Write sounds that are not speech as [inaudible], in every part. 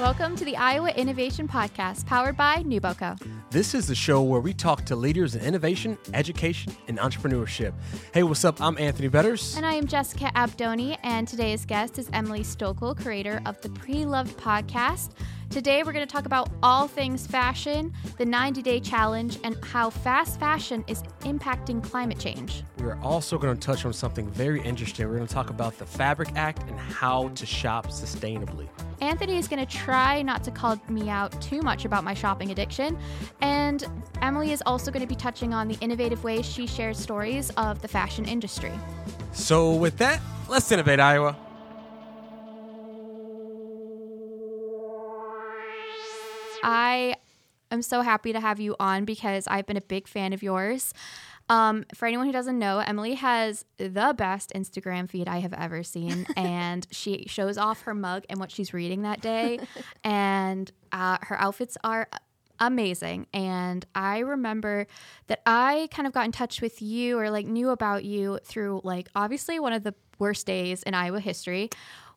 Welcome to the Iowa Innovation Podcast, powered by NewBoCo. This is the show where we talk to leaders in innovation, education, and entrepreneurship. Hey, what's up? I'm Anthony Betters. And I am Jessica Abdoney, and today's guest is Emily Stochl, creator of the Pre Loved podcast. Today, we're going to talk about all things fashion, the 90 day challenge, and how fast fashion is impacting climate change. We're also going to touch on something very interesting. We're going to talk about the Fabric Act and how to shop sustainably. Anthony is going to try not to call me out too much about my shopping addiction. And Emily is also going to be touching on the innovative ways she shares stories of the fashion industry. So, with that, let's innovate, Iowa. I am so happy to have you on because I've been a big fan of yours. Um, for anyone who doesn't know, Emily has the best Instagram feed I have ever seen, [laughs] and she shows off her mug and what she's reading that day, [laughs] and uh, her outfits are amazing. And I remember that I kind of got in touch with you or like knew about you through like obviously one of the worst days in Iowa history,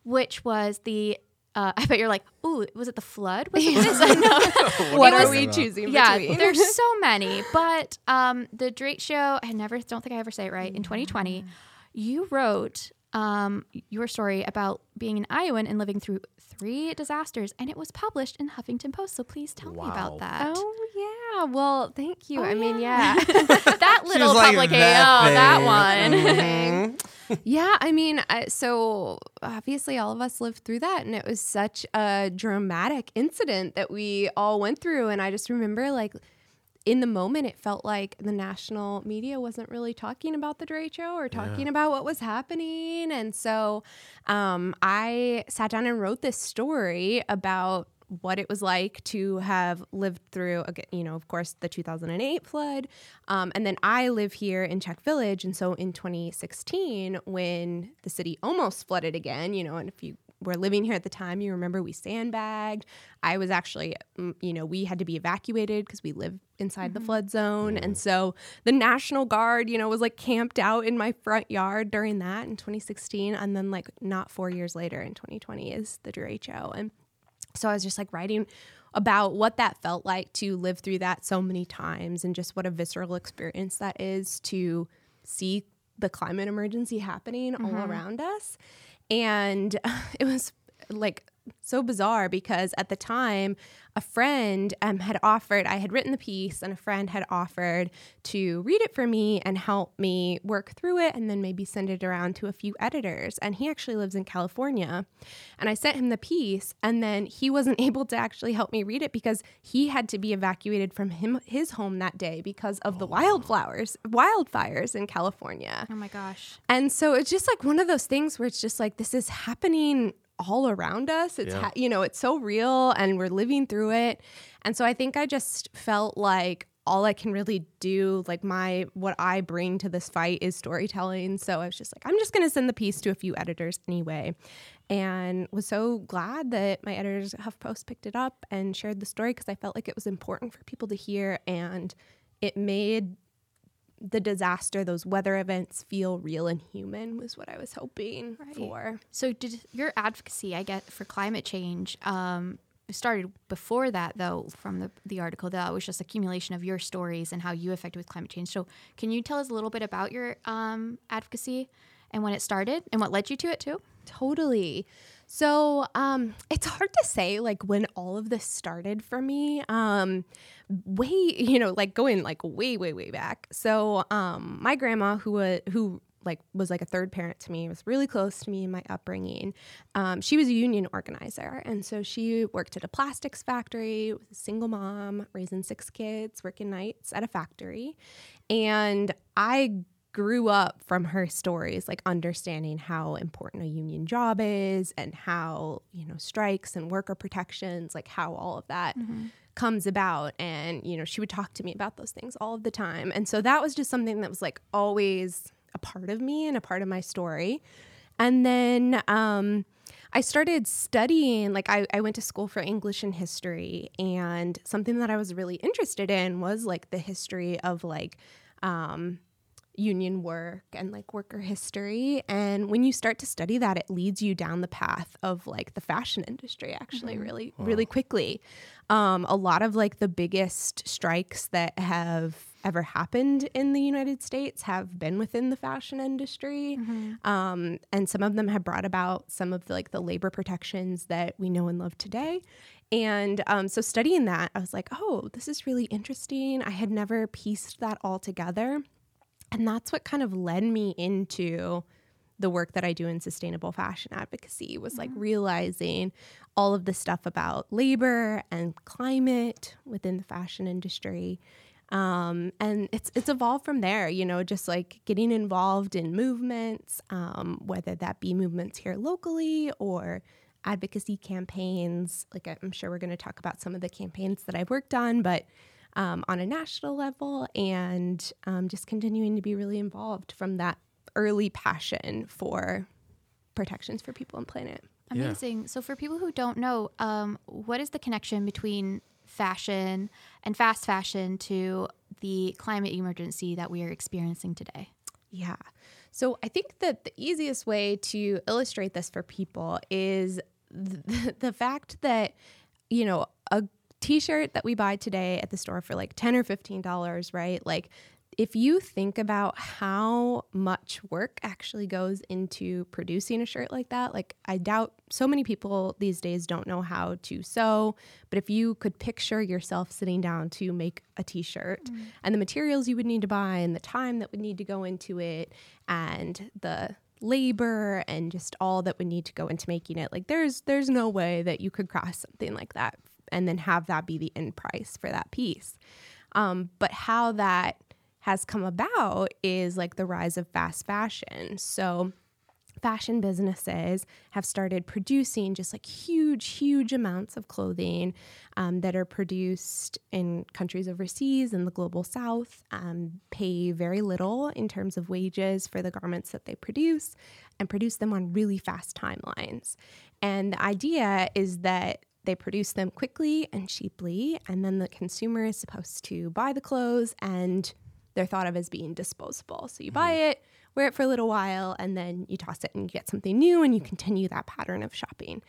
which was the uh, I bet you're like, ooh, was it the flood? Was it this? [laughs] no. [laughs] what are we choosing yeah, between? there's [laughs] so many. But um, the derecho, I never don't think I ever say it right. In 2020, you wrote um, your story about being an Iowan and living through three disasters, and it was published in Huffington Post. So please tell Wow. me about that. Oh yeah. Well, thank you. Oh, I mean, yeah. yeah. [laughs] [laughs] that little was like, publication. "That oh, that thing." one. Mhm. [laughs] yeah, I mean, I, so obviously all of us lived through that and it was such a dramatic incident that we all went through and I just remember like in the moment it felt like the national media wasn't really talking about the show or talking about what was happening and so um, I sat down and wrote this story about what it was like to have lived through, you know, of course, the 2008 flood. Um, and then I live here in Czech Village. And so in 2016, when the city almost flooded again, you know, and if you were living here at the time, you remember we sandbagged. I was actually, mm, you know, we had to be evacuated because we live inside the flood zone. And so the National Guard, you know, was like camped out in my front yard during that in 2016. And then, like, not four years later in 2020 is the derecho. And so I was just like writing about what that felt like to live through that so many times and just what a visceral experience that is to see the climate emergency happening all mm-hmm. around us. And [laughs] it was like so bizarre because at the time, a friend um, had offered, I had written the piece, and a friend had offered to read it for me and help me work through it and then maybe send it around to a few editors. And he actually lives in California. And I sent him the piece, and then he wasn't [laughs] able to actually help me read it because he had to be evacuated from him his home that day because of the wildflowers, wildfires in California. oh my gosh. And so it's just like one of those things where it's just like this is happening all around us. It's Yeah. ha- you know, it's so real and we're living through it. And so I think I just felt like all I can really do, like my what I bring to this fight is storytelling. So I was just like, I'm just gonna send the piece to a few editors anyway. And was so glad that my editors at HuffPost picked it up and shared the story because I felt like it was important for people to hear and it made the disaster, those weather events feel real and human was what I was hoping Right. for. So did your advocacy, I get, for climate change um, started before that though from the, the article that was just accumulation of your stories and how you affected with climate change. So can you tell us a little bit about your um, advocacy and when it started and what led you to it too? Totally. So um, it's hard to say like when all of this started for me. Um, way, you know, like going like way, way, way back. So um, my grandma, who was who like was like a third parent to me, was really close to me in my upbringing. Um, she was a union organizer, and so she worked at a plastics factory. Was a single mom, raising six kids, working nights at a factory, and I grew up from her stories like understanding how important a union job is and how you know strikes and worker protections like how all of that comes about. And you know she would talk to me about those things all of the time. And so that was just something that was like always a part of me and a part of my story. And then um I started studying, like, I, I went to school for English and history, and something that I was really interested in was like the history of like, um, union work and like worker history. And when you start to study that, it leads you down the path of like the fashion industry, actually, really, really quickly. Um, a lot of like the biggest strikes that have ever happened in the United States have been within the fashion industry. Um, and some of them have brought about some of the, like the labor protections that we know and love today. And um, so studying that, I was like, oh, this is really interesting. I had never pieced that all together. And that's what kind of led me into the work that I do in sustainable fashion advocacy was like realizing all of the stuff about labor and climate within the fashion industry. Um, and it's it's evolved from there, you know, just like getting involved in movements, um, whether that be movements here locally or advocacy campaigns. Like I'm sure we're going to talk about some of the campaigns that I've worked on, but um, on a national level, and um, just continuing to be really involved from that early passion for protections for people and planet. Yeah. Amazing. So, for people who don't know, um, what is the connection between fashion and fast fashion to the climate emergency that we are experiencing today? Yeah. So I think that the easiest way to illustrate this for people is the, [laughs] the fact that, you know, a t shirt that we buy today at the store for like 10 or $15, right? Like, if you think about how much work actually goes into producing a shirt like that, like I doubt so many people these days don't know how to sew. But if you could picture yourself sitting down to make a t shirt mm-hmm. and the materials you would need to buy and the time that would need to go into it and the labor and just all that would need to go into making it, like there's there's no way that you could cross something like that and then have that be the end price for that piece. Um, but how that has come about is like the rise of fast fashion. So, fashion businesses have started producing just like huge, huge amounts of clothing um, that are produced in countries overseas in the global south, um, pay very little in terms of wages for the garments that they produce, and produce them on really fast timelines. And the idea is that they produce them quickly and cheaply, and then the consumer is supposed to buy the clothes and they're thought of as being disposable. So you buy mm-hmm. it, wear it for a little while, and then you toss it and you get something new and you continue that pattern of shopping.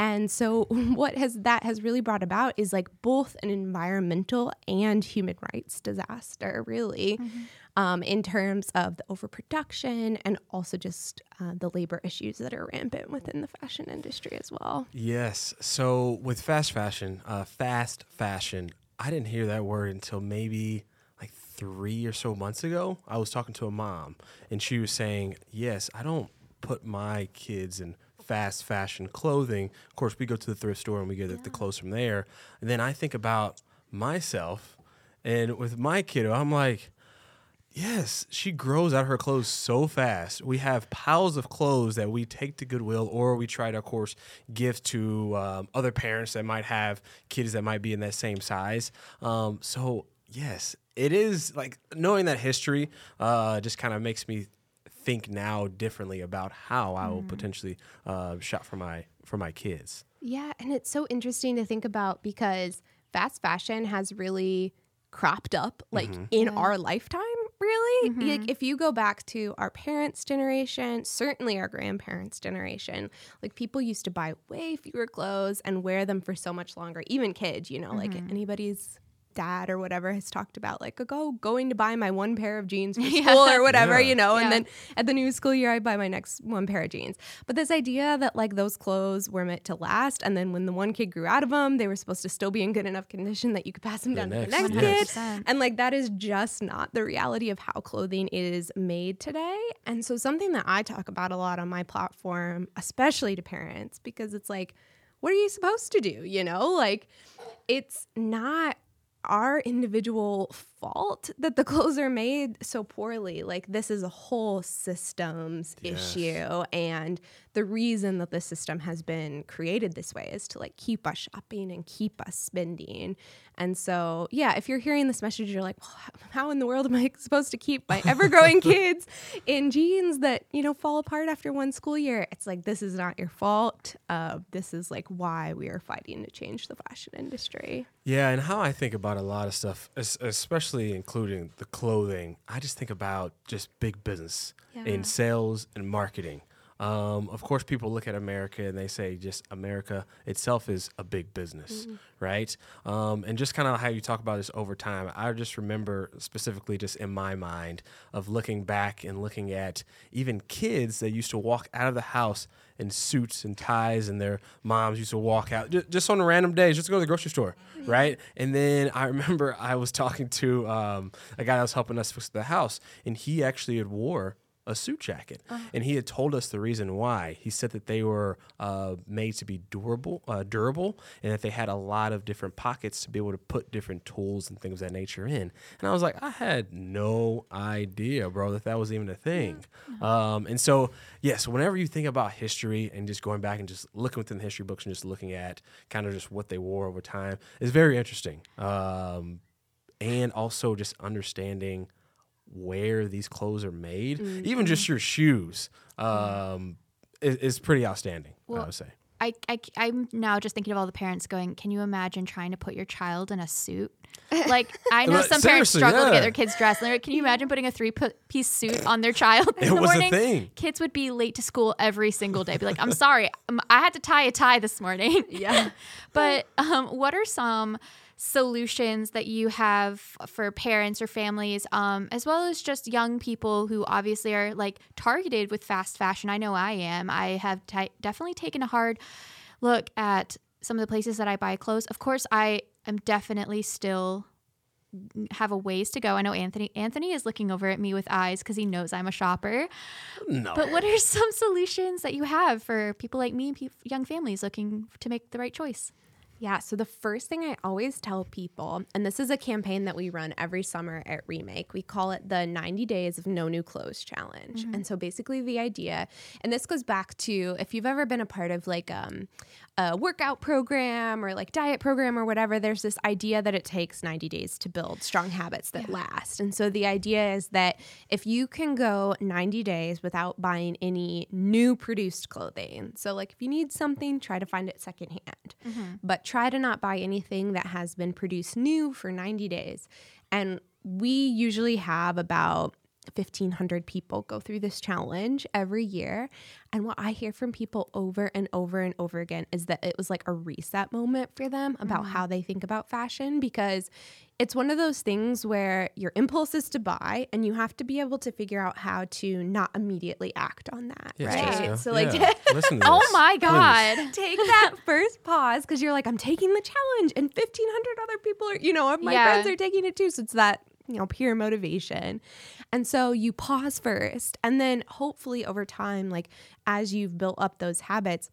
And so [laughs] what has that has really brought about is like both an environmental and human rights disaster, really, mm-hmm. Um, in terms of the overproduction and also just uh, the labor issues that are rampant within the fashion industry as well. Yes. So with fast fashion, uh, fast fashion, I didn't hear that word until maybe like three or so months ago. I was talking to a mom, and she was saying, "Yes, I don't put my kids in fast fashion clothing. Of course, we go to the thrift store and we get the clothes from there. And then I think about myself, and with my kiddo, I'm like." Yes, she grows out her clothes so fast. We have piles of clothes that we take to Goodwill, or we try to, of course, give to um, other parents that might have kids that might be in that same size. Um, so, yes, it is like knowing that history uh, just kind of makes me think now differently about how I will potentially uh, shop for my for my kids. Yeah, and it's so interesting to think about because fast fashion has really cropped up like in our lifetime really? Like mm-hmm. if you go back to our parents generation certainly our grandparents generation like people used to buy way fewer clothes and wear them for so much longer even kids you know like mm-hmm. anybody's dad or whatever has talked about like go going to buy my one pair of jeans for [laughs] school or whatever Yeah. you know and Yeah. then at the new school year I buy my next one pair of jeans but this idea that like those clothes were meant to last and then when the one kid grew out of them they were supposed to still be in good enough condition that you could pass them down to the next, next yes. kid and like that is just not the reality of how clothing is made today. And so something that I talk about a lot on my platform, especially to parents, because it's like, what are you supposed to do? You know, like it's not our individual fault that the clothes are made so poorly. Like this is a whole systems Yes. issue and the reason that the system has been created this way is to like keep us shopping and keep us spending. And so, yeah, if you're hearing this message you're like, well, how in the world am I [laughs] supposed to keep my ever-growing [laughs] kids in jeans that, you know, fall apart after one school year? It's like this is not your fault. Uh, this is like why we are fighting to change the fashion industry. Yeah, and how I think about a lot of stuff, especially especially including the clothing, I just think about just big business Yeah. in sales and marketing. Um, of course, people look at America and they say just America itself is a big business, right? Um, and just kind of how you talk about this over time, I just remember specifically just in my mind of looking back and looking at even kids that used to walk out of the house in suits and ties, and their moms used to walk out ju- just on a random days, just to go to the grocery store, right? And then I [laughs] remember I was talking to um, a guy that was helping us fix the house, and he actually had wore a suit jacket, and he had told us the reason why. He said that they were uh, made to be durable, uh, durable, and that they had a lot of different pockets to be able to put different tools and things of that nature in. And I was like, I had no idea, bro, that that was even a thing. Um, and so, yes, whenever you think about history and just going back and just looking within the history books and just looking at kind of just what they wore over time is very interesting. Um, and also just understanding where these clothes are made, even just your shoes, um, is, is pretty outstanding. I would say. I, I, I'm now just thinking of all the parents going, can you imagine trying to put your child in a suit? [laughs] Like, I know some parents seriously, struggle to get their kids dressed. And they're like, can you imagine putting a three piece suit on their child in [laughs] It the was a morning? thing. Kids would be late to school every single day. Be like, I'm sorry, um, I had to tie a tie this morning. Yeah. [laughs] but um, what are some solutions that you have for parents or families, um, as well as just young people who obviously are like targeted with fast fashion? I know I am. I have ti definitely taken a hard look at some of the places that I buy clothes. Of course, I am definitely still have a ways to go. I know Anthony Anthony is looking over at me with eyes because he knows I'm a shopper. No. But what are [laughs] some solutions that you have for people like me, pe- young families looking to make the right choice? Yeah. So the first thing I always tell people, and this is a campaign that we run every summer at Remake, we call it the 90 Days of No New Clothes Challenge. And so basically the idea, and this goes back to if you've ever been a part of like um, a workout program or like diet program or whatever, there's this idea that it takes 90 days to build strong habits that last. And so the idea is that if you can go 90 days without buying any new produced clothing, so like if you need something, try to find it secondhand, but try to not buy anything that has been produced new for 90 days. And we usually have about 1500 people go through this challenge every year and what i hear from people over and over and over again is that it was like a reset moment for them about mm-hmm. how they think about fashion because it's one of those things where your impulse is to buy and you have to be able to figure out how to not immediately act on that Yes, right Jessica. so like Yeah. listen to [laughs] Oh this, my please. God. [laughs] take that first pause because you're like, I'm taking the challenge, and 1,500 other people are, you know, my Yeah. friends are taking it too. So it's that, you know, pure motivation. And so you pause first, and then hopefully over time, like as you've built up those habits,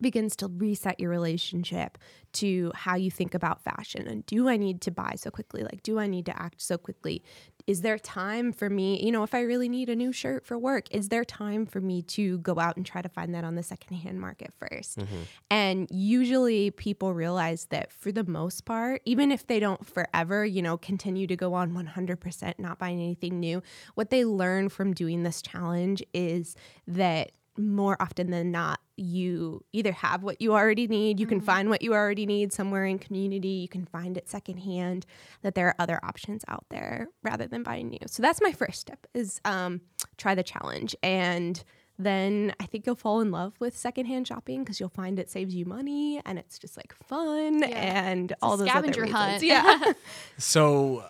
begins to reset your relationship to how you think about fashion and do I need to buy so quickly? Like, do I need to act so quickly? Is there time for me, you know, if I really need a new shirt for work, is there time for me to go out and try to find that on the secondhand market 1st mm-hmm. And usually people realize that for the most part, even if they don't forever, you know, continue to go on 100% not buying anything new, what they learn from doing this challenge is that more often than not, you either have what you already need, you can find what you already need somewhere in community, you can find it secondhand, that there are other options out there rather than buying new. So that's my first step is um, try the challenge. And then I think you'll fall in love with secondhand shopping because you'll find it saves you money and it's just like fun and all those other scavenger reasons. hunt. Yeah. [laughs] So uh,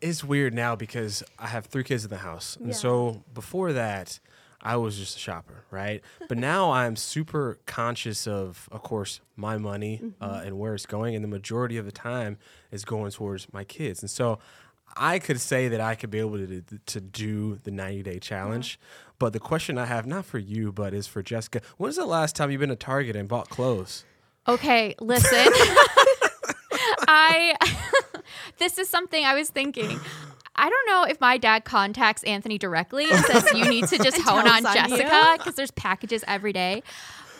it's weird now because I have three kids in the house. And so before that, I was just a shopper, right? But now I'm super conscious of, of course, my money uh, and where it's going. And the majority of the time is going towards my kids. And so I could say that I could be able to, to do the 90 day challenge. But the question I have, not for you, but is for Jessica when's the last time you've been to Target and bought clothes? Okay, listen. [laughs] I [laughs] this is something I was thinking. I don't know if my dad contacts Anthony directly and says [laughs] you need to just hone on tells on you. Jessica because there's packages every day.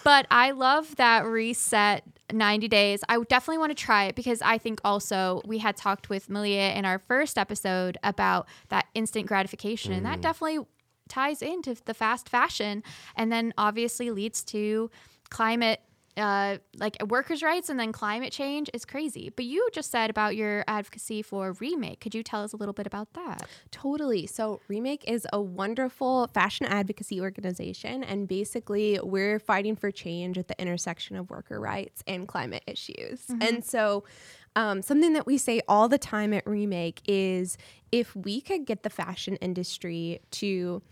But I love that reset 90 days. I definitely want to try it because I think also we had talked with Malia in our first episode about that instant gratification, and that mm. definitely ties into the fast fashion and then obviously leads to climate uh, like workers' rights and then climate change is crazy. But you just said about your advocacy for Remake. Could you tell us a little bit about that? Totally. So, Remake is a wonderful fashion advocacy organization, and basically, we're fighting for change at the intersection of worker rights and climate issues. And so, um, something that we say all the time at Remake is if we could get the fashion industry to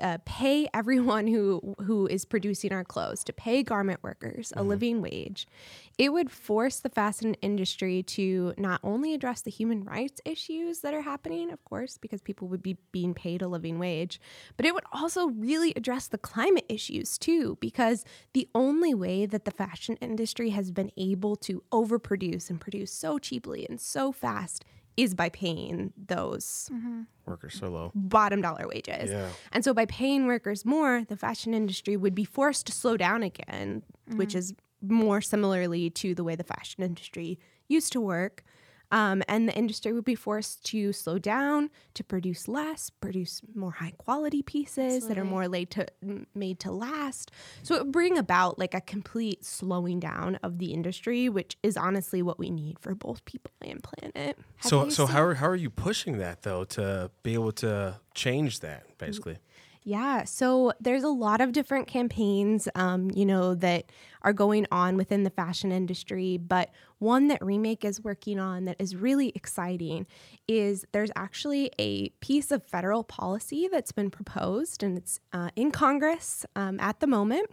uh, pay everyone who who is producing our clothes to pay garment workers a living wage, it would force the fashion industry to not only address the human rights issues that are happening, of course, because people would be being paid a living wage, but it would also really address the climate issues too, because the only way that the fashion industry has been able to overproduce and produce so cheaply and so fast is by paying those mm-hmm. Workers so low. bottom dollar wages. Yeah. And so by paying workers more, the fashion industry would be forced to slow down again, which mm-hmm. is more similarly to the way the fashion industry used to work. Um, and the industry would be forced to slow down, to produce less, produce more high quality pieces that are more laid to, made to last. So it would bring about like a complete slowing down of the industry, which is honestly what we need for both people and planet. So so seen- how are, how are you pushing that though to be able to change that basically? Yeah, so there's a lot of different campaigns, um, you know, that are going on within the fashion industry. But one that Remake is working on that is really exciting is there's actually a piece of federal policy that's been proposed, and it's uh, in Congress um, at the moment,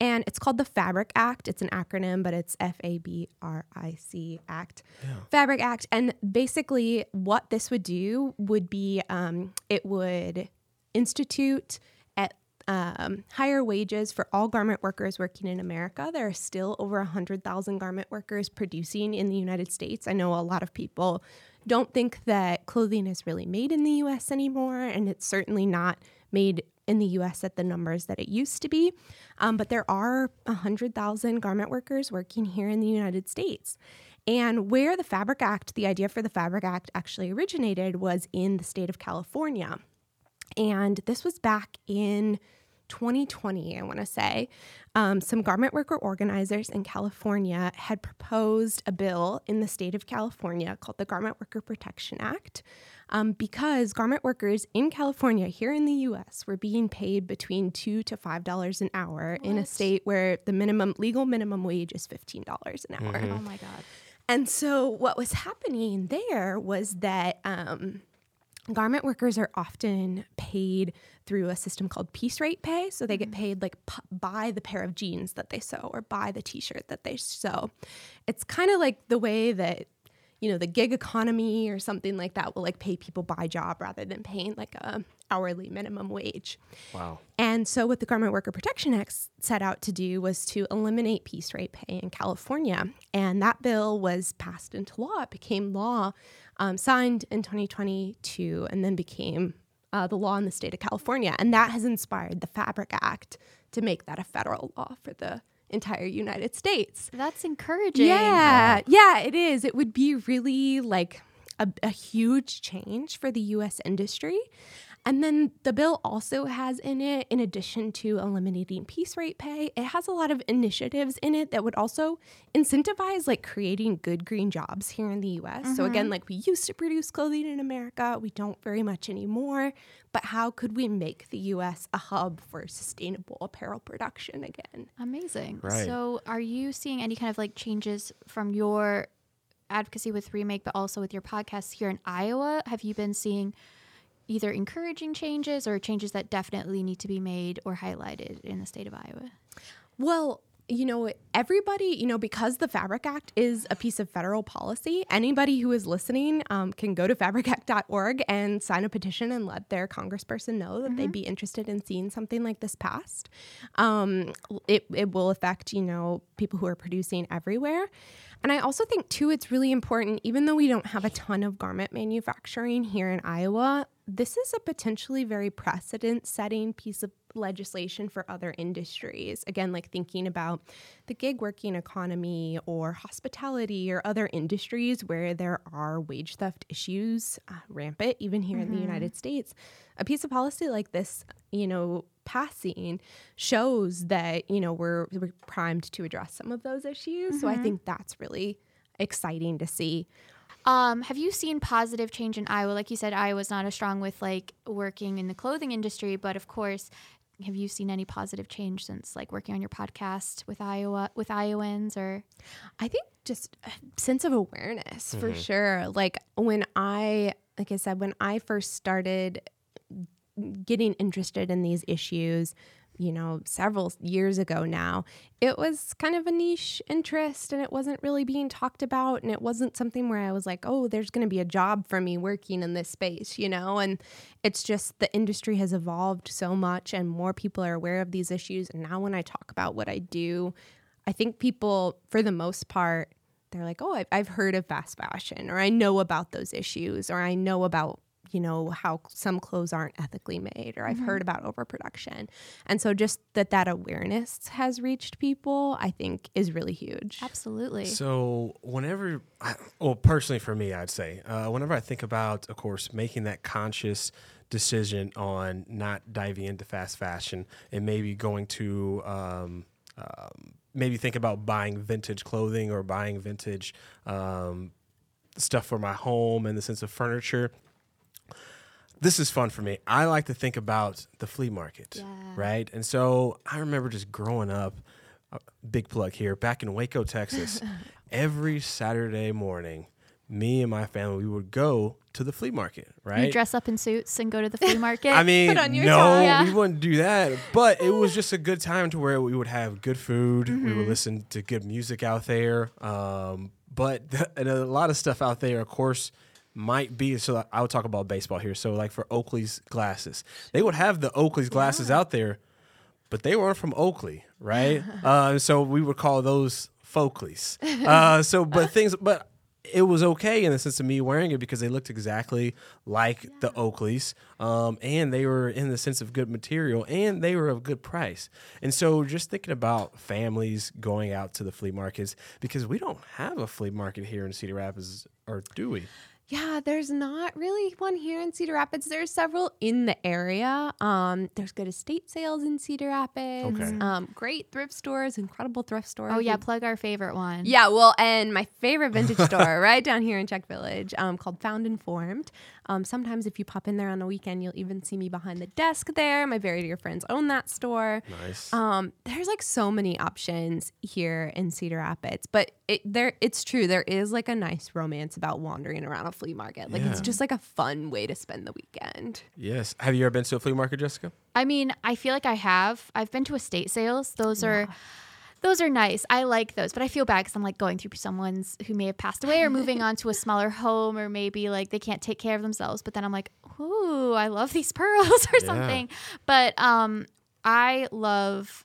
and it's called the Fabric Act. It's an acronym, but it's F A B R I C Act, Fabric Act, and basically what this would do would be um, it would institute at um, higher wages for all garment workers working in America. There are still over 100,000 garment workers producing in the United States. I know a lot of people don't think that clothing is really made in the US anymore, and it's certainly not made in the US at the numbers that it used to be. Um, but there are 100,000 garment workers working here in the United States. And where the Fabric Act, the idea for the Fabric Act actually originated was in the state of California. And this was back in 2020, I want to say. Um, some garment worker organizers in California had proposed a bill in the state of California called the Garment Worker Protection Act. Um, because garment workers in California, here in the US, were being paid between two to five dollars an hour in a state where the minimum legal minimum wage is fifteen dollars an hour. Oh my God. And so, what was happening there was that um, garment workers are often paid through a system called piece rate pay. So, they get mm. paid like p- by the pair of jeans that they sew or by the t shirt that they sew. It's kind of like the way that you know the gig economy or something like that will like pay people by job rather than paying like a hourly minimum wage Wow. and so, what the Garment Worker Protection Act set out to do was to eliminate piece rate pay in California. And that bill was passed into law. It became law, um, signed in 2022, and then became uh, the law in the state of California. And that has inspired the Fabric Act to make that a federal law for the entire United States. That's encouraging. Yeah, yeah, it is. It would be really like a, a huge change for the US industry. And then the bill also has in it, in addition to eliminating piece rate pay, it has a lot of initiatives in it that would also incentivize like creating good green jobs here in the US. So, again, mm-hmm. like we used to produce clothing in America, we don't very much anymore. But how could we make the US a hub for sustainable apparel production again? Amazing. Right. So, are you seeing any kind of like changes from your advocacy with Remake, but also with your podcast here in Iowa? Have you been seeing either encouraging changes or changes that definitely need to be made or highlighted in the state of Iowa? Well, you know, everybody, you know, because the Fabric Act is a piece of federal policy, anybody who is listening um, can go to fabricact.org and sign a petition and let their congressperson know that they'd be interested in seeing something like this passed. Um, it, it will affect, you know, people who are producing everywhere. And I also think, too, it's really important, even though we don't have a ton of garment manufacturing here in Iowa, this is a potentially very precedent setting piece of legislation for other industries. Again, like thinking about the gig working economy or hospitality or other industries where there are wage theft issues uh, rampant, even here in the United States. A piece of policy like this, you know, passing shows that you know we're, we're primed to address some of those issues. So I think that's really exciting to see. Um, have you seen positive change in Iowa? Like you said, Iowa's not as strong with like working in the clothing industry, but of course, have you seen any positive change since like working on your podcast with Iowa with Iowans or I think just a sense of awareness for mm-hmm. sure. Like when I, like I said, when I first started getting interested in these issues, you know, several years ago now, it was kind of a niche interest and it wasn't really being talked about. And it wasn't something where I was like, oh, there's going to be a job for me working in this space, you know? And it's just the industry has evolved so much and more people are aware of these issues. And now when I talk about what I do, I think people, for the most part, they're like, oh, I've, heard of fast fashion, or I know about those issues, or I know about, you know, how some clothes aren't ethically made, or I've heard about overproduction. And so just that that awareness has reached people, I think is really huge. absolutely? So whenever, I- well, personally for me, I'd say, uh, whenever I think about, of course, making that conscious decision on not diving into fast fashion and maybe going to, um, um, maybe think about buying vintage clothing or buying vintage um, stuff for my home in the sense of furniture. This is fun for me. I like to think about the flea market, Yeah. right? And so I remember just growing up, uh, big plug here, back in Waco, Texas, [laughs] every Saturday morning, me and my family, we would go to the flea market, you right? dress up in suits and go to the [laughs] flea market. I mean, Put on your no. Yeah. we wouldn't do that. But it was [laughs] just a good time to where we would have good food. We Mm-hmm. would listen to good music out there. Um, but th- and a lot of stuff out there, of course, might be. So I would talk about baseball here. So like for Oakley's glasses, they would have the Oakley's glasses out there, but they weren't from Oakley, right? [laughs] uh, so we would call those Folkleys. Uh, [laughs] so, but things, but it was okay in the sense of me wearing it because they looked exactly like the Oakleys, um, and they were in the sense of good material, and they were of good price. And so, just thinking about families going out to the flea markets because we don't have a flea market here in Cedar Rapids, or do we? Yeah, there's not really one here in Cedar Rapids. There's several in the area. Um, there's good estate sales in Cedar Rapids. Okay. Um, great thrift stores, incredible thrift stores. oh yeah, plug our favorite one. Yeah, well, and my favorite vintage store [laughs] right down here in Czech Village um, called Found and Formed. Um, sometimes if you pop in there on a weekend, you'll even see me behind the desk there. My very dear friends own that store. Nice. Um, there's like so many options here in Cedar Rapids, but it, there it's true. There is like a nice romance about wandering around a flea market. Like it's just like a fun way to spend the weekend. yes. Have you ever been to a flea market, Jessica? I mean, I feel like I have. I've been to estate sales. Those are those are nice. I like those, but I feel bad because I'm like going through someone's who may have passed away or moving on to a smaller home, or maybe like they can't take care of themselves. But then I'm like, ooh, I love these pearls [laughs] or Yeah. something. But um, I love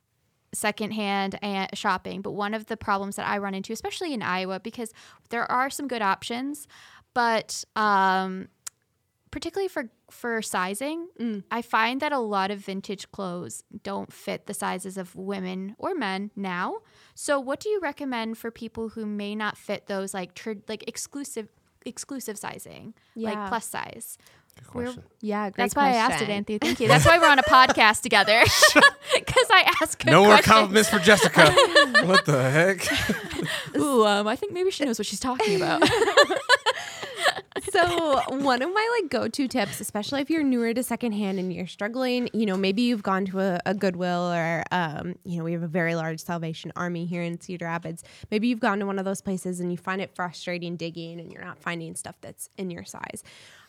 secondhand and shopping. But one of the problems that I run into, especially in Iowa, because there are some good options, but um, particularly for for sizing, Mm. I find that a lot of vintage clothes don't fit the sizes of women or men now. So, what do you recommend for people who may not fit those like tr- like exclusive exclusive sizing, like plus size? Good We're- Yeah, great That's why I asked it. Anthony. Thank you. [laughs] That's why we're on a podcast together [laughs] because I ask. No more questions. compliments for Jessica. [laughs] what the heck? Ooh, um, I think maybe she knows what she's talking about. So one of my like go-to tips especially if you're newer to secondhand and you're struggling you know maybe you've gone to a, a goodwill or um, you know we have a very large salvation army here in cedar rapids. Maybe you've gone to one of those places and you find it frustrating digging and you're not finding stuff that's in your size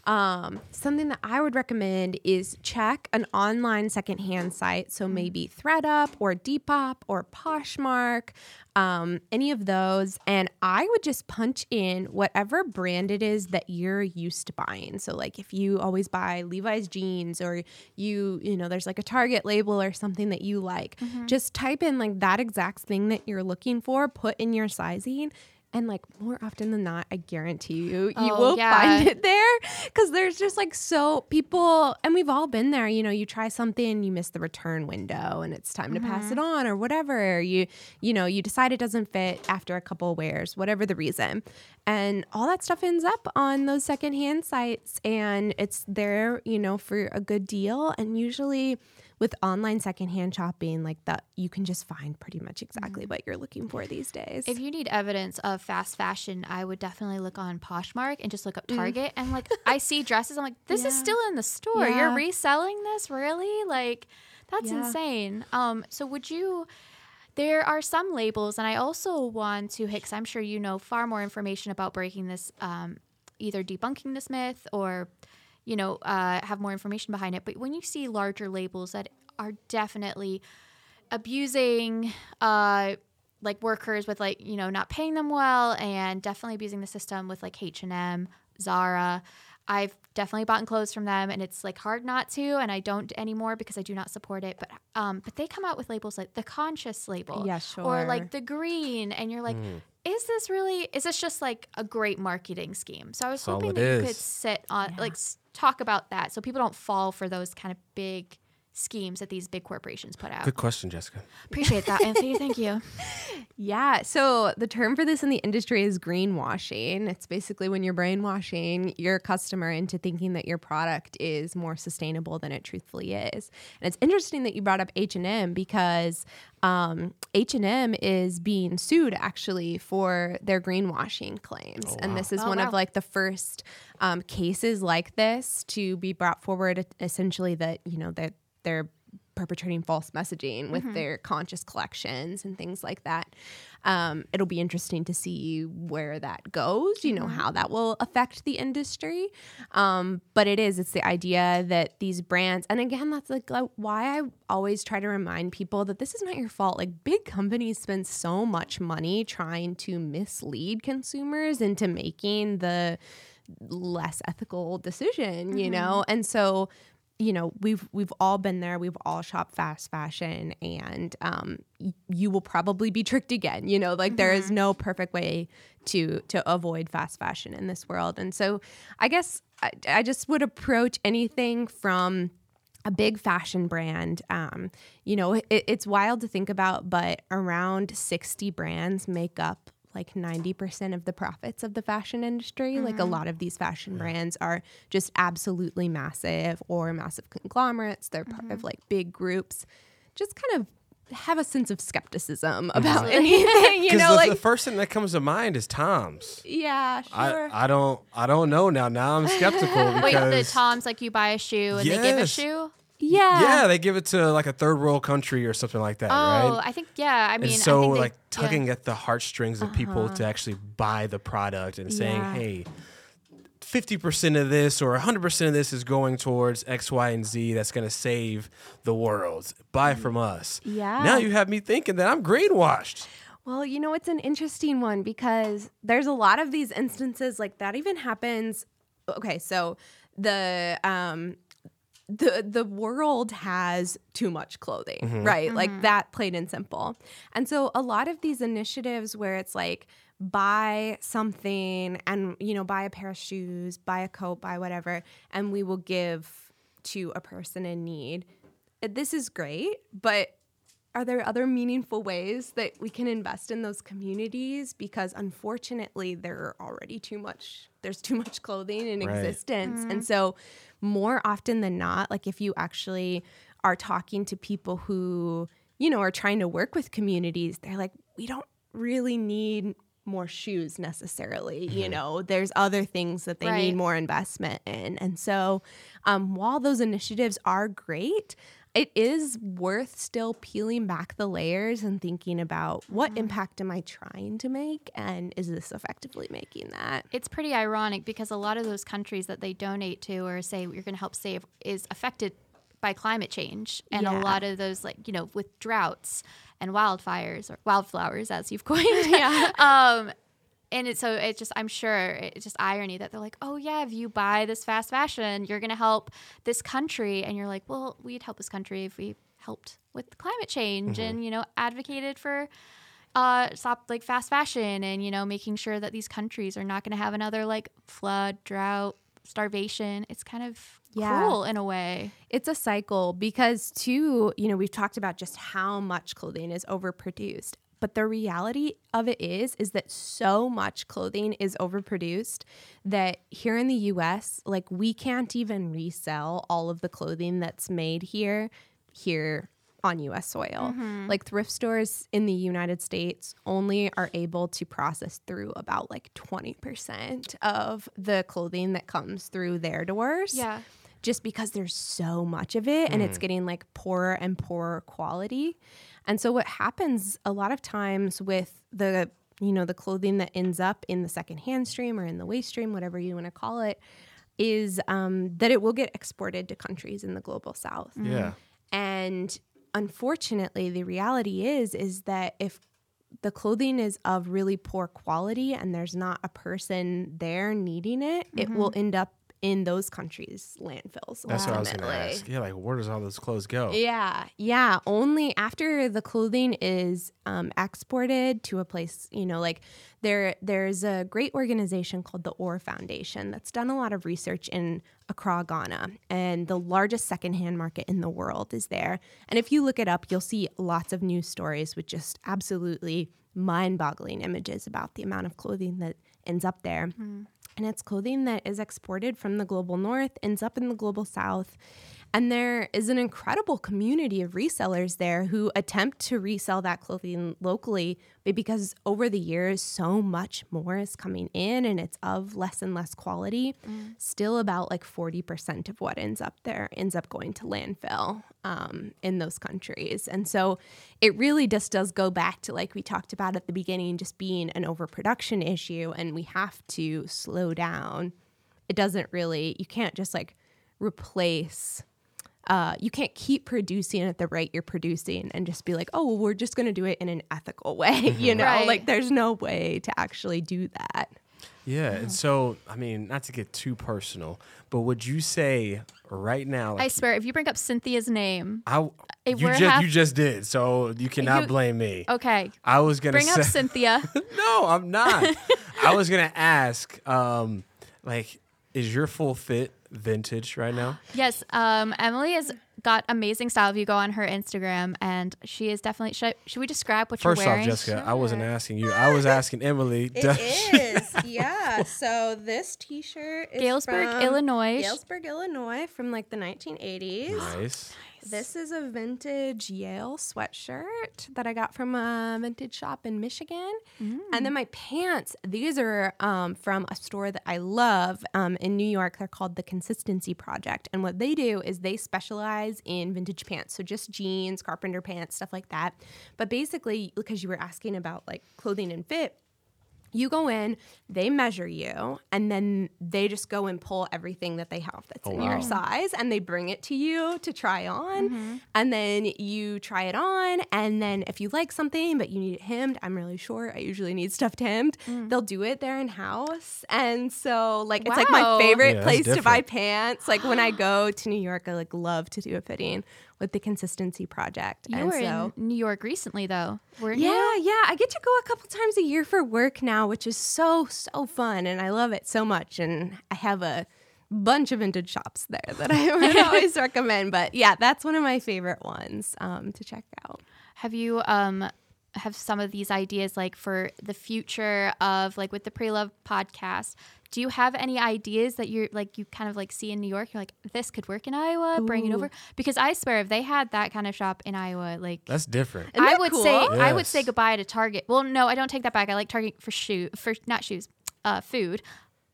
um, something that I would recommend is check an online secondhand site. So maybe thredUP or Depop or Poshmark, um, any of those. And I would just punch in whatever brand it is that you're used to buying. So like if you always buy Levi's jeans or you, you know, there's like a Target label or something that you like, just type in like that exact thing that you're looking for, put in your sizing. And like more often than not, I guarantee you, you Oh, will yeah. find it there because there's just like so people and we've all been there you know you try something you miss the return window and it's time to pass it mm-hmm. on or whatever you you know you decide it doesn't fit after a couple wears whatever the reason and all that stuff ends up on those secondhand sites and it's there you know for a good deal and usually with online secondhand shopping, like that, you can just find pretty much exactly what you're looking for these days. If you need evidence of fast fashion, I would definitely look on Poshmark and just look up Mm. Target. And like, [laughs] I see dresses. I'm like, this is still in the store. Yeah. You're reselling this, really? Like, that's Yeah. insane. Um, so would you? There are some labels, and I also want to hit. Cause I'm sure you know far more information about breaking this, um, either debunking this myth or, you know, uh, have more information behind it. But when you see larger labels that are definitely abusing uh like workers with like you know not paying them well and definitely abusing the system with like h&m zara i've definitely bought clothes from them and it's like hard not to and i don't anymore because i do not support it. But um but they come out with labels like the conscious label Yeah, or like the green and you're like is this really is this just like a great marketing scheme? So i was That's hoping it that you could sit on like s- talk about that so people don't fall for those kind of big schemes that these big corporations put out Good question, Jessica. Appreciate that, Anthony. [laughs] Thank you. Yeah. So the term for this in the industry is greenwashing. It's basically when you're brainwashing your customer into thinking that your product is more sustainable than it truthfully is. And it's interesting that you brought up H&M because um, H&M is being sued actually for their greenwashing claims. And this is Oh, one wow. of like the first um, cases like this to be brought forward essentially that, you know, that they're perpetrating false messaging with Mm-hmm. their conscious collections and things like that. Um, it'll be interesting to see where that goes, you know, Mm-hmm. how that will affect the industry. Um, but it is, it's the idea that these brands, and again, that's like like why I always try to remind people that this is not your fault. Like big companies spend so much money trying to mislead consumers into making the less ethical decision, you know? And so, you know, we've we've all been there. We've all shopped fast fashion and um y- you will probably be [laughs] tricked again. You know, like there is no perfect way to to avoid fast fashion in this world. And so I guess I, I just would approach anything from a big fashion brand. Um, you know, it, it's wild to think about, but around 60 brands make up like 90% of the profits of the fashion industry. Like a mm-hmm. lot of these fashion brands are just absolutely massive or massive conglomerates. They're part of mm-hmm. like big groups. Just kind of have a sense of skepticism mm-hmm. about [laughs] [laughs] anything, you [laughs] know, the, like, the first thing that comes to mind is Tom's. yeah, sure. I, I don't I don't know now. Now I'm skeptical Wait, the Toms like you buy a shoe and they give a shoe. Yeah. yeah, they give it to like a third world country or something like that, Oh, right? I think yeah. I mean, and so they, like yeah. tugging at the heartstrings of people to actually buy the product and saying, Yeah. hey. 50% of this or 100% of this is going towards X, Y, and Z that's going to save the world. Buy from us. Yeah. Now you have me thinking that I'm greenwashed. Well, you know, it's an interesting one because there's a lot of these instances like that even happens. Okay, so the um the the world has too much clothing, mm-hmm. right? Mm-hmm. Like that plain and simple. And so a lot of these initiatives where it's like buy something and you know buy a pair of shoes, buy a coat, buy whatever and we will give to a person in need. Eh, this is great, but are there other meaningful ways that we can invest in those communities because unfortunately there are already too much there's too much clothing in Right. existence and mm-hmm. so more often than not like if you actually are talking to people who you know are trying to work with communities they're like we don't really need more shoes necessarily you know? There's other things that they Right. need more investment in. And so um, while those initiatives are great it is worth still peeling back the layers and thinking about what impact am I trying to make and is this effectively making that? It's pretty ironic because a lot of those countries that they donate to or say you're going to help save is affected by climate change, and Yeah. a lot of those like you know with droughts and wildfires or wildflowers as you've [laughs] coined. [laughs] Yeah. um, and it's so it's just I'm sure it's just irony that they're like, oh yeah, if you buy this fast fashion, you're gonna help this country, and you're like, well, we'd help this country if we helped with climate change and you know advocated for uh stop like fast fashion and you know making sure that these countries are not going to have another like flood drought starvation it's kind of Yeah. cruel in a way It's a cycle because, too, you know, we've talked about just how much clothing is overproduced. But the reality of it is, is that so much clothing is overproduced that here in the US, like we can't even resell all of the clothing that's made here here on US soil. Mm-hmm. Like thrift stores in the United States only are able to process through about like 20% of the clothing that comes through their doors. Yeah. Just because there's so much of it and it's mm. getting like poorer and poorer quality. And so what happens a lot of times with the you know the clothing that ends up in the secondhand stream or in the waste stream, whatever you want to call it, is um, that it will get exported to countries in the global south. Yeah. And unfortunately, the reality is is that if the clothing is of really poor quality and there's not a person there needing it, it will end up in those countries' landfills. That's what I was going to ask. Yeah, like where does all those clothes go? Yeah, yeah. Only after the clothing is um, exported to a place, you know, like there. There's a great organization called the Or Foundation that's done a lot of research in Accra, Ghana, and the largest secondhand market in the world is there. And if you look it up, you'll see lots of news stories with just absolutely mind-boggling images about the amount of clothing that ends up there. And it's clothing that is exported from the global north, ends up in the global south. And there is an incredible community of resellers there who attempt to resell that clothing locally, but because over the years, so much more is coming in and it's of less and less quality. Still, about like 40% of what ends up there ends up going to landfill um, in those countries. And so it really just does go back to, like we talked about at the beginning, just being an overproduction issue. And we have to slow down. It doesn't really, you can't just like replace uh, you can't keep producing at the rate you're producing and just be like, oh, well, we're just going to do it in an ethical [laughs] way. you know, Right. like there's no way to actually do that. Yeah, and so I mean, not to get too personal, but would you say right now? I swear, if you bring up Cynthia's name, I, you we're just half- you just did, so you cannot You- blame me. okay, I was gonna bring say up [laughs] Cynthia. no, I'm not. [laughs] I was gonna ask, um, like, is your full fit vintage right now? yes, um, Emily has got amazing style. If you go on her Instagram, and she is definitely. Should, I, should we describe what First you're wearing? First off, wearing? Jessica, I wasn't asking you. I was asking Emily. [laughs] does she- is, yeah. [laughs] So this T-shirt is Galesburg, from Illinois. Galesburg, Illinois, from like the 1980s. nice. This is a vintage Yale sweatshirt that I got from a vintage shop in Michigan. And then my pants, these are um, from a store that I love um, in New York. They're called the Consistency Project. And what they do is they specialize in vintage pants. So just jeans, carpenter pants, stuff like that. But basically, because you were asking about like clothing and fit, you go in, they measure you, and then they just go and pull everything that they have that's oh, in your size and they bring it to you to try on. Mm-hmm. And then you try it on. And then if you like something but you need it hemmed, I'm really short. I usually need stuff hemmed. Mm. They'll do it there in house. And so, like, it's like my favorite Yeah, place to buy pants. Like, when I go to New York, I like love to do a fitting with the Consistency Project. You and were so, in New York recently, though, weren't yeah, you? yeah. I get to go a couple times a year for work now, which is so, so fun. And I love it so much. And I have a bunch of vintage shops there that I [laughs] would always recommend. But yeah, that's one of my favorite ones um, to check out. Have you um have some of these ideas like for the future of like with the Pre-Loved Podcast? Do you have any ideas that you're like you kind of like see in New York? You're like this could work in Iowa, bring it over because I swear if they had that kind of shop in Iowa, like That's different. Isn't I that would cool? say I would say goodbye to Target. Well, no, I don't take that back. I like Target for shoe for not shoes, uh, food.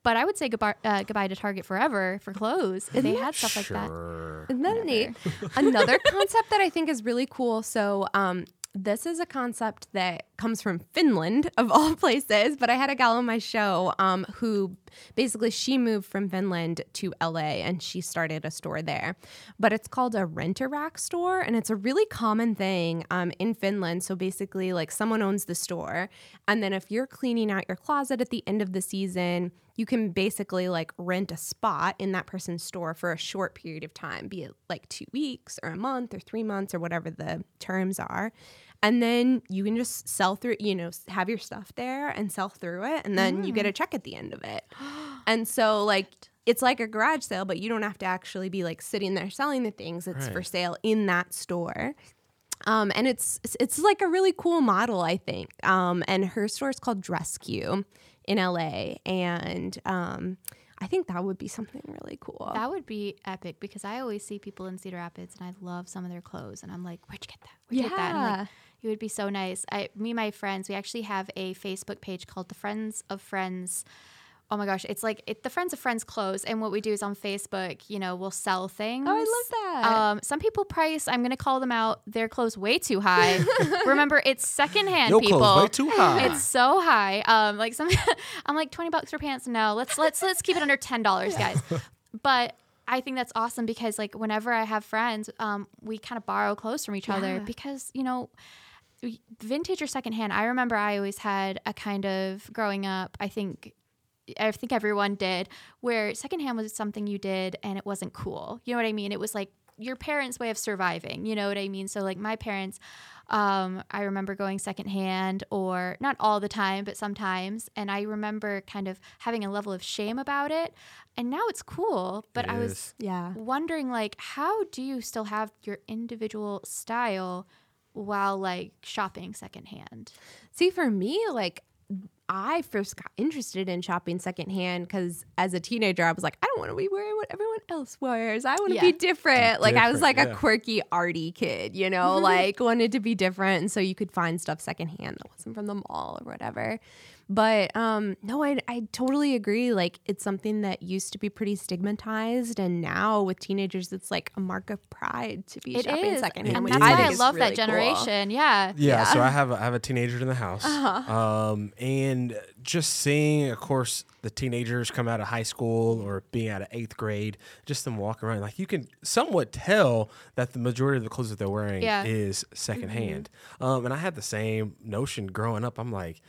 But I would say goodbye uh, goodbye to Target forever for clothes. If they had stuff like that. Sure. Isn't that neat? Another [laughs] concept that I think is really cool. So, um, this is a concept that comes from Finland, [laughs] of all places. But I had a gal on my show um, who basically she moved from Finland to LA and she started a store there. But it's called a rent a rack store, and it's a really common thing um, in Finland. So basically, like someone owns the store, and then if you're cleaning out your closet at the end of the season, you can basically like rent a spot in that person's store for a short period of time, be it like two weeks or a month or three months or whatever the terms are. And then you can just sell through, you know, have your stuff there and sell through it. And then you get a check at the end of it. [gasps] and so, like, it's like a garage sale, but you don't have to actually be like sitting there selling the things. It's for sale in that store. Um, and it's it's- it's like a really cool model, I think. Um, and her store is called Dress Q in LA, and um, I think that would be something really cool. That would be epic because I always see people in Cedar Rapids and I love some of their clothes and I'm like, where'd you get that? Where'd you get that? And I'm Yeah. like, it would be so nice. I, me my friends, we actually have a Facebook page called the Friends of Friends. Oh my gosh, it's like it, the Friends of Friends clothes. And what we do is on Facebook, you know, we'll sell things. oh, I love that. Um, some people price, I'm going to call them out, their clothes way too high. [laughs] Remember, it's secondhand, Your people. clothes way too high. It's so high. Um, like some, [laughs] I'm like twenty bucks for pants. No, let's let's let's keep it under ten dollars, guys. But I think that's awesome because like whenever I have friends, um, we kind of borrow clothes from each other because you know. We- Vintage or secondhand, I remember I always had a kind of growing up. I think, I think everyone did, where secondhand was something you did and it wasn't cool. You know what I mean? It was like your parents' way of surviving. You know what I mean? So like my parents, um, I remember going secondhand or not all the time, but sometimes. And I remember kind of having a level of shame about it. And now it's cool. But It I was yeah. wondering like how do you still have your individual style while like shopping secondhand? See, for me, like I first got interested in shopping secondhand because as a teenager, I was like, I don't want to be wearing what everyone else wears. I want to Yeah. be different. Like I was like Different, a quirky, arty kid, you know, mm-hmm. like wanted to be different. And so you could find stuff secondhand that wasn't from the mall or whatever. But um, no, I, I totally agree. Like it's something that used to be pretty stigmatized. And now with teenagers, it's like a mark of pride to be It shopping is, secondhand. and that's is. why I love really that cool. generation. Yeah. Yeah, so I have a, I have a teenager in the house, um, and just seeing, of course, the teenagers come out of high school or being out of eighth grade, just them walking around, like you can somewhat tell that the majority of the clothes that they're wearing Yeah. is secondhand. Um, and I had the same notion growing up. I'm like,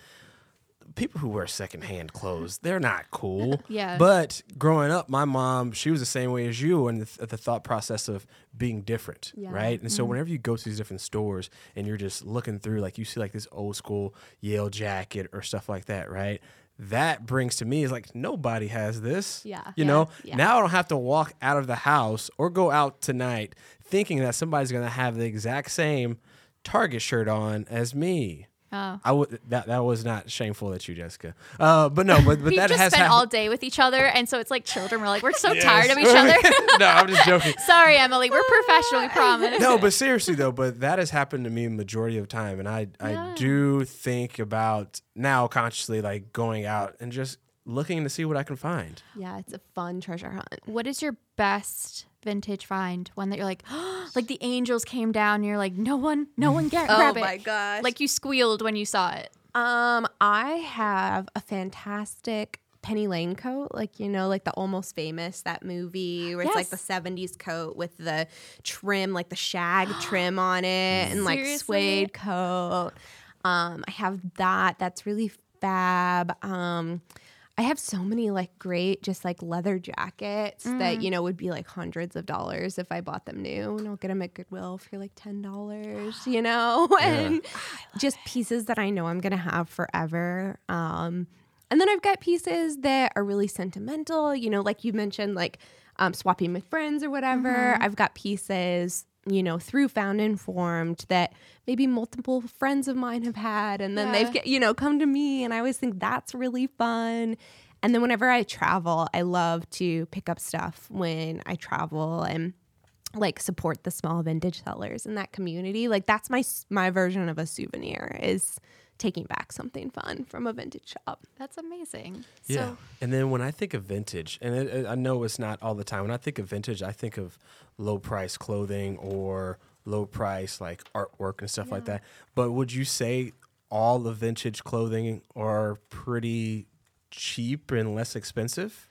people who wear secondhand clothes, they're not cool. [laughs] Yeah. But growing up, my mom, she was the same way as you, and the, th- the thought process of being different, Yeah. right? And so mm-hmm. whenever you go to these different stores and you're just looking through, like you see like this old school Yale jacket or stuff like that, right? That brings to me is like nobody has this. Yeah. You Yeah. know, Yeah. now I don't have to walk out of the house or go out tonight thinking that somebody's gonna have the exact same Target shirt on as me. Oh. I would that that was not shameful at you, Jessica. Uh, but no, but but We've that just has spent happened. all day with each other, and so it's like children. We're like, we're so Yes. tired of each [laughs] other. no, I'm just [laughs] joking. Sorry, Emily. We're [laughs] professional. We promise. No, but seriously though, but that has happened to me majority of time, and I I do think about now consciously like going out and just looking to see what I can find. Yeah, it's a fun treasure hunt. What is your best vintage find? One that you're like, [gasps] like the angels came down, and you're like, no one, no one get [laughs] grab it. Oh my gosh. Like you squealed when you saw it. Um, I have a fantastic Penny Lane coat, like you know, like the Almost Famous that movie where it's like the '70s coat with the trim, like the shag [gasps] trim on it, and like Seriously? suede coat. Um, I have that. That's really fab. Um, I have so many like great, just like leather jackets that you know would be like hundreds of dollars if I bought them new, and I'll get them at Goodwill for like ten dollars, [gasps] you know, [laughs] and just pieces that I know I'm gonna have forever. Um, and then I've got pieces that are really sentimental, you know, like you mentioned, like um, swapping with friends or whatever. I've got pieces, you know, through Found and Formed that maybe multiple friends of mine have had, and then Yeah. they've, you know, come to me, and I always think that's really fun. And then whenever I travel, I love to pick up stuff when I travel and like support the small vintage sellers in that community. Like that's my my version of a souvenir is taking back something fun from a vintage shop. That's amazing. Yeah. So and then when I think of vintage, and it, it- I know it's not all the time, when I think of vintage, I think of low price clothing or low price like artwork and stuff like that. But would you say all the vintage clothing are pretty cheap and less expensive?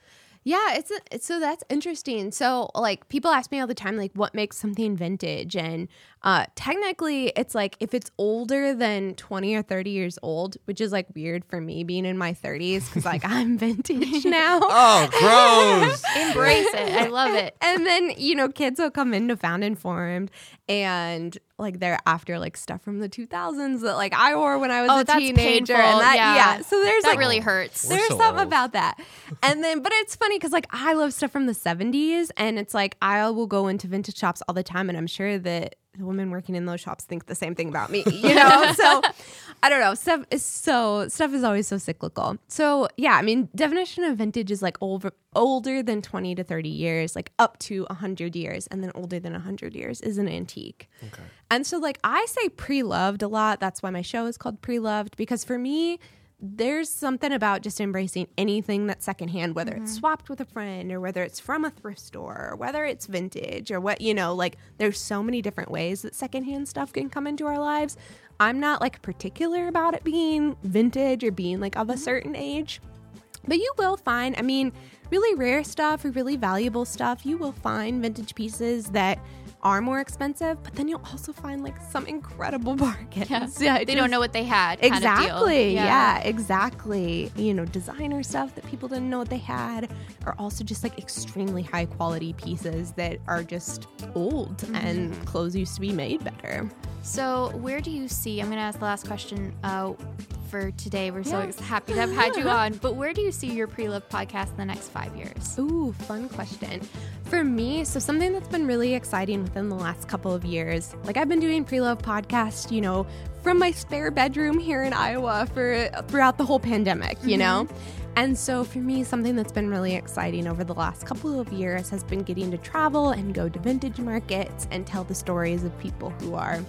Yeah, it's, a, it's so that's interesting. So like people ask me all the time like what makes something vintage and uh technically it's like if it's older than 20 or 30 years old, which is like weird for me being in my 30s cuz like I'm [laughs] vintage now. Oh, gross. [laughs] embrace it. I love it. and then you know kids will come into Found and Formed and like they're after like stuff from the 2000s that like i wore when i was Oh, a that's teenager painful. and that Yeah. yeah, so there's That like really hurts. We're there's so something old. about that and then but it's funny because like i love stuff from the 70s and it's like i will go into vintage shops all the time and i'm sure that the women working in those shops think the same thing about me, you know? [laughs] so I don't know. Stuff is so, stuff is always so cyclical. So yeah, I mean, definition of vintage is like over, older than 20 to 30 years, like up to 100 years, and then older than 100 years is an antique. Okay. And so, like, I say pre loved a lot. That's why my show is called Pre Loved, because for me, there's something about just embracing anything that's secondhand, whether mm-hmm. it's swapped with a friend or whether it's from a thrift store or whether it's vintage or what, you know, like there's so many different ways that secondhand stuff can come into our lives. I'm not like particular about it being vintage or being like of a mm-hmm. certain age, but you will find, I mean, really rare stuff or really valuable stuff, you will find vintage pieces that are more expensive, but then you'll also find like some incredible [laughs] bargains. Yeah, yeah they just, don't know what they had. Exactly. Yeah. yeah, exactly. You know, designer stuff that people didn't know what they had are also just like extremely high quality pieces that are just old mm-hmm. and clothes used to be made better. So, where do you see? I'm going to ask the last question. Uh, for today. We're so happy to have had you on. But where do you see your Pre-Loved Podcast in the next five years? Ooh, fun question. For me, so something that's been really exciting within the last couple of years, like I've been doing Pre-Loved Podcast, you know, from my spare bedroom here in Iowa for throughout the whole pandemic, you mm-hmm. know? And so for me, something that's been really exciting over the last couple of years has been getting to travel and go to vintage markets and tell the stories of people who are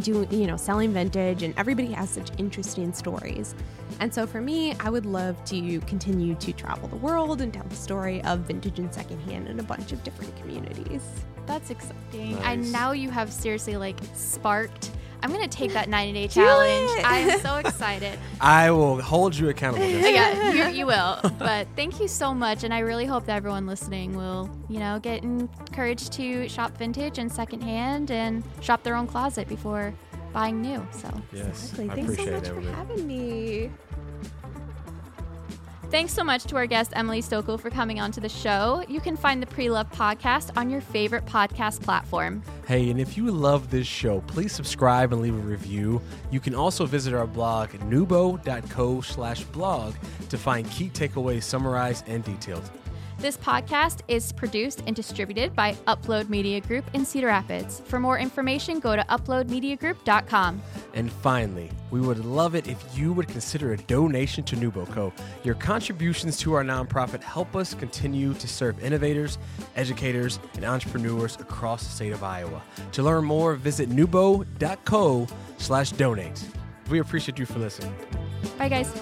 doing, you know, selling vintage, and everybody has such interesting stories. And so for me, I would love to continue to travel the world and tell the story of vintage and secondhand in a bunch of different communities. That's exciting. Nice. And now you have seriously like sparked I'm gonna take that 90 day challenge. I'm so [laughs] excited. I will hold you accountable. [laughs] yeah, you, [laughs] you, will. But thank you so much, and I really hope that everyone listening will, you know, get encouraged to shop vintage and secondhand and shop their own closet before buying new. So yes, exactly. I Thanks so much for having me. Thanks so much to our guest, Emily Stochl, for coming on to the show. You can find the Pre-Loved Podcast on your favorite podcast platform. Hey, and if you love this show, please subscribe and leave a review. You can also visit our blog, nubo.co slash blog, to find key takeaways summarized and detailed. This podcast is produced and distributed by Upload Media Group in Cedar Rapids. For more information, go to uploadmediagroup.com. And finally, we would love it if you would consider a donation to NewBoCo. Your contributions to our nonprofit help us continue to serve innovators, educators, and entrepreneurs across the state of Iowa. To learn more, visit nubo.co slash donate. We appreciate you for listening. Bye, guys.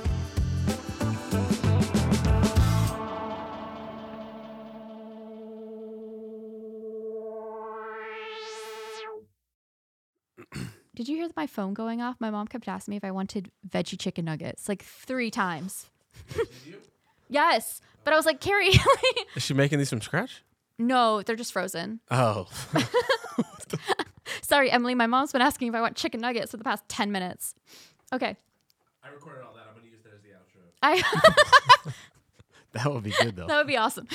Did you hear my phone going off? My mom kept asking me if I wanted veggie chicken nuggets like three times. [laughs] yes, but I was like, Carrie. [laughs] Is she making these from scratch? No, they're just frozen. Oh. [laughs] Sorry, Emily. My mom's been asking if I want chicken nuggets for the past 10 minutes. Okay. I recorded all that. I'm going to use that as the outro. I that would be good, though. That would be awesome.